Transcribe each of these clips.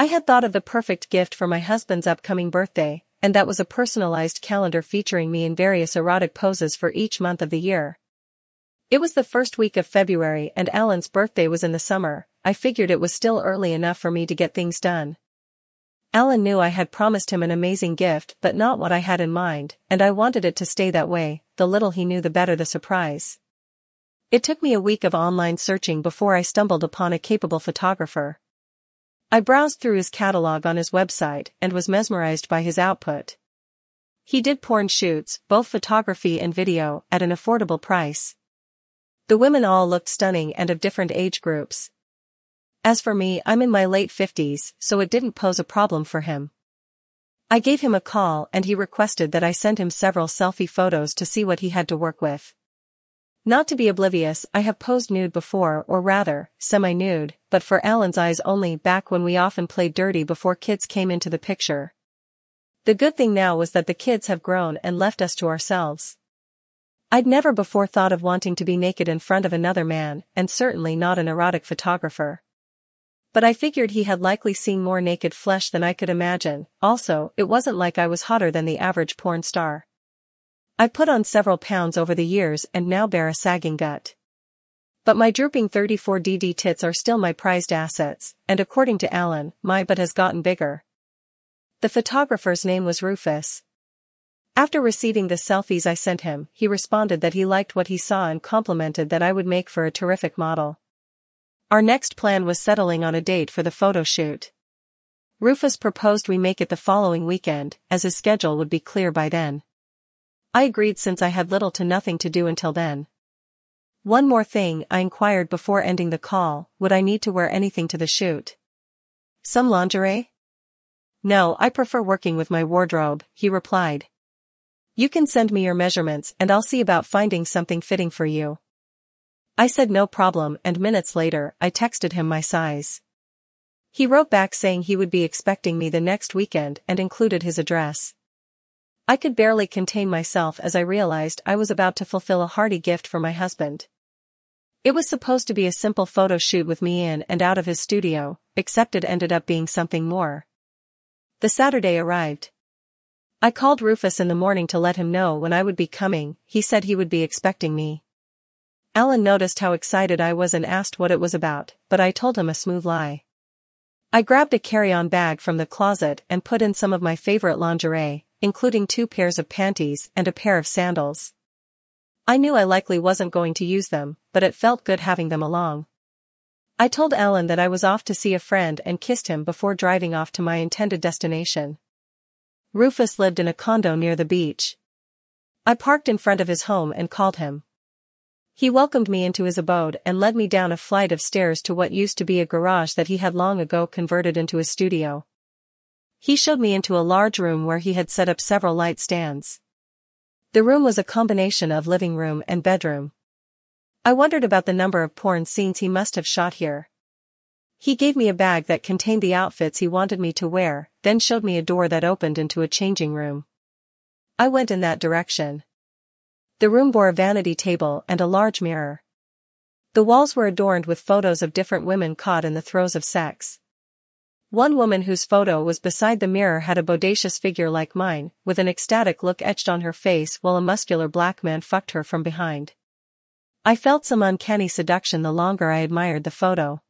I had thought of the perfect gift for my husband's upcoming birthday, and that was a personalized calendar featuring me in various erotic poses for each month of the year. It was the first week of February and Alan's birthday was in the summer, I figured it was still early enough for me to get things done. Alan knew I had promised him an amazing gift but not what I had in mind, and I wanted it to stay that way, the little he knew the better the surprise. It took me a week of online searching before I stumbled upon a capable photographer. I browsed through his catalog on his website and was mesmerized by his output. He did porn shoots, both photography and video, at an affordable price. The women all looked stunning and of different age groups. As for me, I'm in my late 50s, so it didn't pose a problem for him. I gave him a call and he requested that I send him several selfie photos to see what he had to work with. Not to be oblivious, I have posed nude before or rather, semi-nude, but for Alan's eyes only back when we often played dirty before kids came into the picture. The good thing now was that the kids have grown and left us to ourselves. I'd never before thought of wanting to be naked in front of another man, and certainly not an erotic photographer. But I figured he had likely seen more naked flesh than I could imagine, also, it wasn't like I was hotter than the average porn star. I put on several pounds over the years and now bear a sagging gut. But my drooping 34DD tits are still my prized assets, and according to Alan, my butt has gotten bigger. The photographer's name was Rufus. After receiving the selfies I sent him, he responded that he liked what he saw and complimented that I would make for a terrific model. Our next plan was settling on a date for the photo shoot. Rufus proposed we make it the following weekend, as his schedule would be clear by then. I agreed since I had little to nothing to do until then. One more thing, I inquired before ending the call, would I need to wear anything to the shoot? Some lingerie? No, I prefer working with my wardrobe, he replied. You can send me your measurements and I'll see about finding something fitting for you. I said no problem and minutes later, I texted him my size. He wrote back saying he would be expecting me the next weekend and included his address. I could barely contain myself as I realized I was about to fulfill a hearty gift for my husband. It was supposed to be a simple photo shoot with me in and out of his studio, except it ended up being something more. The Saturday arrived. I called Rufus in the morning to let him know when I would be coming, he said he would be expecting me. Alan noticed how excited I was and asked what it was about, but I told him a smooth lie. I grabbed a carry-on bag from the closet and put in some of my favorite lingerie, including two pairs of panties and a pair of sandals. I knew I likely wasn't going to use them, but it felt good having them along. I told Alan that I was off to see a friend and kissed him before driving off to my intended destination. Rufus lived in a condo near the beach. I parked in front of his home and called him. He welcomed me into his abode and led me down a flight of stairs to what used to be a garage that he had long ago converted into a studio. He showed me into a large room where he had set up several light stands. The room was a combination of living room and bedroom. I wondered about the number of porn scenes he must have shot here. He gave me a bag that contained the outfits he wanted me to wear, then showed me a door that opened into a changing room. I went in that direction. The room bore a vanity table and a large mirror. The walls were adorned with photos of different women caught in the throes of sex. One woman whose photo was beside the mirror had a bodacious figure like mine, with an ecstatic look etched on her face while a muscular black man fucked her from behind. I felt some uncanny seduction the longer I admired the photo.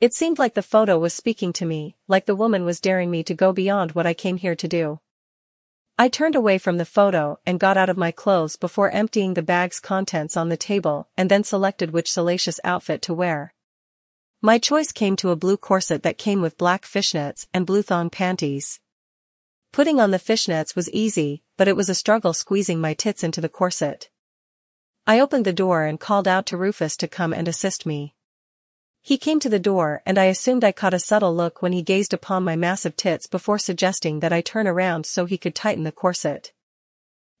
It seemed like the photo was speaking to me, like the woman was daring me to go beyond what I came here to do. I turned away from the photo and got out of my clothes before emptying the bag's contents on the table and then selected which salacious outfit to wear. My choice came to a blue corset that came with black fishnets and blue thong panties. Putting on the fishnets was easy, but it was a struggle squeezing my tits into the corset. I opened the door and called out to Rufus to come and assist me. He came to the door and I assumed I caught a subtle look when he gazed upon my massive tits before suggesting that I turn around so he could tighten the corset.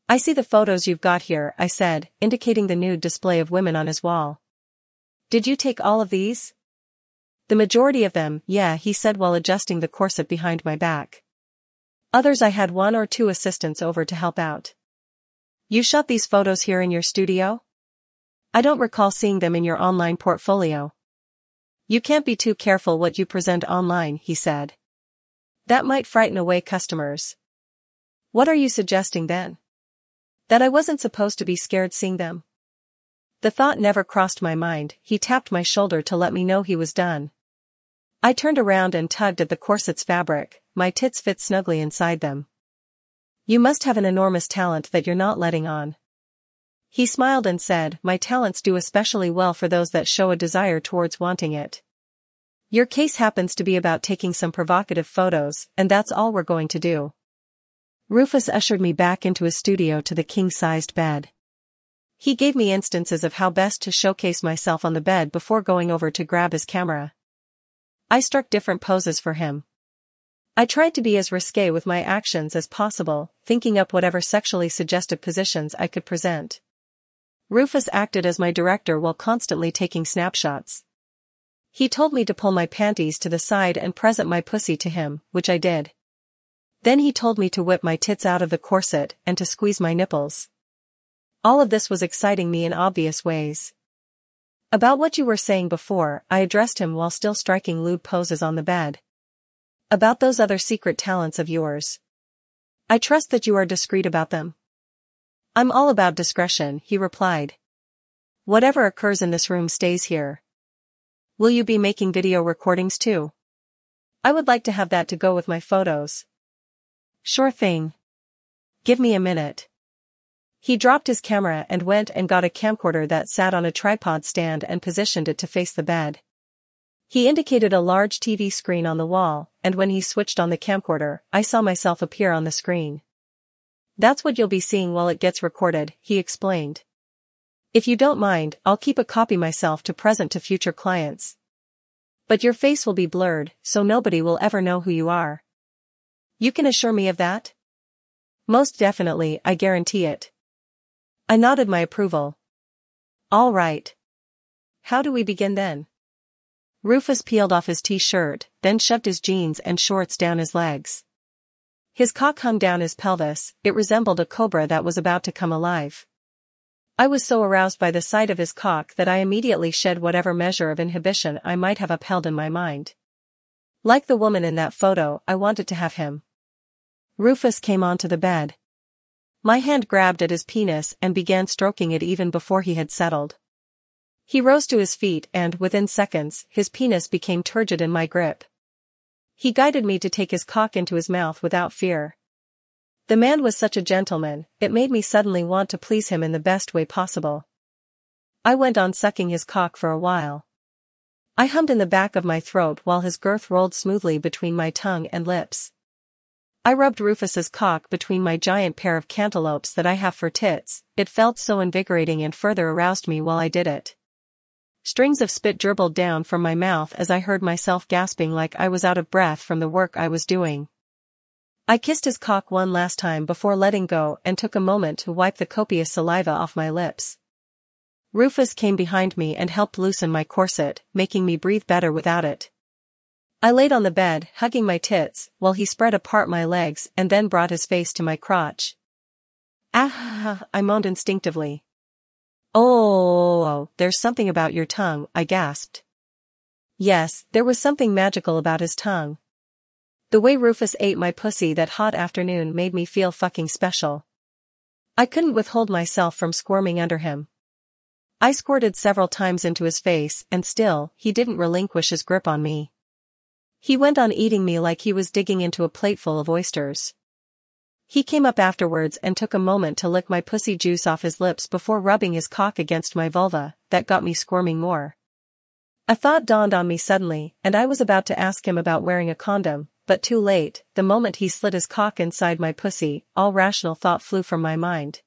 I see the photos you've got here, I said, indicating the nude display of women on his wall. Did you take all of these? The majority of them, yeah, he said while adjusting the corset behind my back. Others I had one or two assistants over to help out. You shot these photos here in your studio? I don't recall seeing them in your online portfolio. You can't be too careful what you present online, he said. That might frighten away customers. What are you suggesting then? That I wasn't supposed to be scared seeing them? The thought never crossed my mind, he tapped my shoulder to let me know he was done. I turned around and tugged at the corset's fabric, my tits fit snugly inside them. You must have an enormous talent that you're not letting on. He smiled and said, My talents do especially well for those that show a desire towards wanting it. Your case happens to be about taking some provocative photos, and that's all we're going to do. Rufus ushered me back into his studio to the king-sized bed. He gave me instances of how best to showcase myself on the bed before going over to grab his camera. I struck different poses for him. I tried to be as risque with my actions as possible, thinking up whatever sexually suggestive positions I could present. Rufus acted as my director while constantly taking snapshots. He told me to pull my panties to the side and present my pussy to him, which I did. Then he told me to whip my tits out of the corset and to squeeze my nipples. All of this was exciting me in obvious ways. About what you were saying before, I addressed him while still striking lewd poses on the bed. About those other secret talents of yours. I trust that you are discreet about them. I'm all about discretion, he replied. Whatever occurs in this room stays here. Will you be making video recordings too? I would like to have that to go with my photos. Sure thing. Give me a minute. He dropped his camera and went and got a camcorder that sat on a tripod stand and positioned it to face the bed. He indicated a large TV screen on the wall, and when he switched on the camcorder, I saw myself appear on the screen. That's what you'll be seeing while it gets recorded, he explained. If you don't mind, I'll keep a copy myself to present to future clients. But your face will be blurred, so nobody will ever know who you are. You can assure me of that? Most definitely, I guarantee it. I nodded my approval. All right. How do we begin then? Rufus peeled off his t-shirt, then shoved his jeans and shorts down his legs. His cock hung down his pelvis, it resembled a cobra that was about to come alive. I was so aroused by the sight of his cock that I immediately shed whatever measure of inhibition I might have upheld in my mind. Like the woman in that photo, I wanted to have him. Rufus came onto the bed. My hand grabbed at his penis and began stroking it even before he had settled. He rose to his feet and, within seconds, his penis became turgid in my grip. He guided me to take his cock into his mouth without fear. The man was such a gentleman, it made me suddenly want to please him in the best way possible. I went on sucking his cock for a while. I hummed in the back of my throat while his girth rolled smoothly between my tongue and lips. I rubbed Rufus's cock between my giant pair of cantaloupes that I have for tits, it felt so invigorating and further aroused me while I did it. Strings of spit dribbled down from my mouth as I heard myself gasping like I was out of breath from the work I was doing. I kissed his cock one last time before letting go and took a moment to wipe the copious saliva off my lips. Rufus came behind me and helped loosen my corset, making me breathe better without it. I laid on the bed, hugging my tits, while he spread apart my legs and then brought his face to my crotch. Ah, I moaned instinctively. Oh, there's something about your tongue, I gasped. Yes, there was something magical about his tongue. The way Rufus ate my pussy that hot afternoon made me feel fucking special. I couldn't withhold myself from squirming under him. I squirted several times into his face and still, he didn't relinquish his grip on me. He went on eating me like he was digging into a plateful of oysters. He came up afterwards and took a moment to lick my pussy juice off his lips before rubbing his cock against my vulva, that got me squirming more. A thought dawned on me suddenly, and I was about to ask him about wearing a condom, but too late, the moment he slid his cock inside my pussy, all rational thought flew from my mind.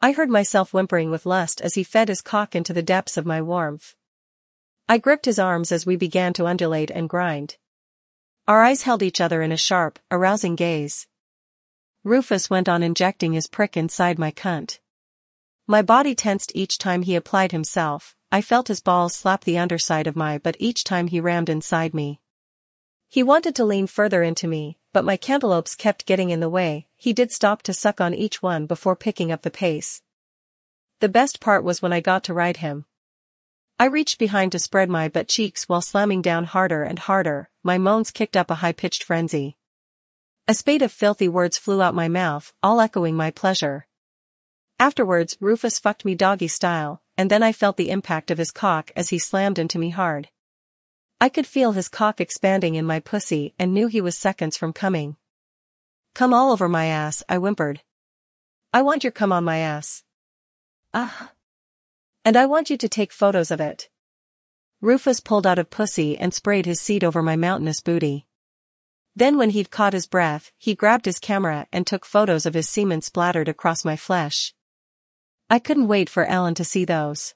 I heard myself whimpering with lust as he fed his cock into the depths of my warmth. I gripped his arms as we began to undulate and grind. Our eyes held each other in a sharp, arousing gaze. Rufus went on injecting his prick inside my cunt. My body tensed each time he applied himself, I felt his balls slap the underside of my but each time he rammed inside me. He wanted to lean further into me, but my cantaloupes kept getting in the way, he did stop to suck on each one before picking up the pace. The best part was when I got to ride him. I reached behind to spread my butt cheeks while slamming down harder and harder, my moans kicked up a high-pitched frenzy. A spate of filthy words flew out my mouth, all echoing my pleasure. Afterwards, Rufus fucked me doggy style, and then I felt the impact of his cock as he slammed into me hard. I could feel his cock expanding in my pussy and knew he was seconds from coming. Come all over my ass, I whimpered. I want your cum on my ass. Ah. And I want you to take photos of it. Rufus pulled out a pussy and sprayed his seed over my mountainous booty. Then when he'd caught his breath, he grabbed his camera and took photos of his semen splattered across my flesh. I couldn't wait for Alan to see those.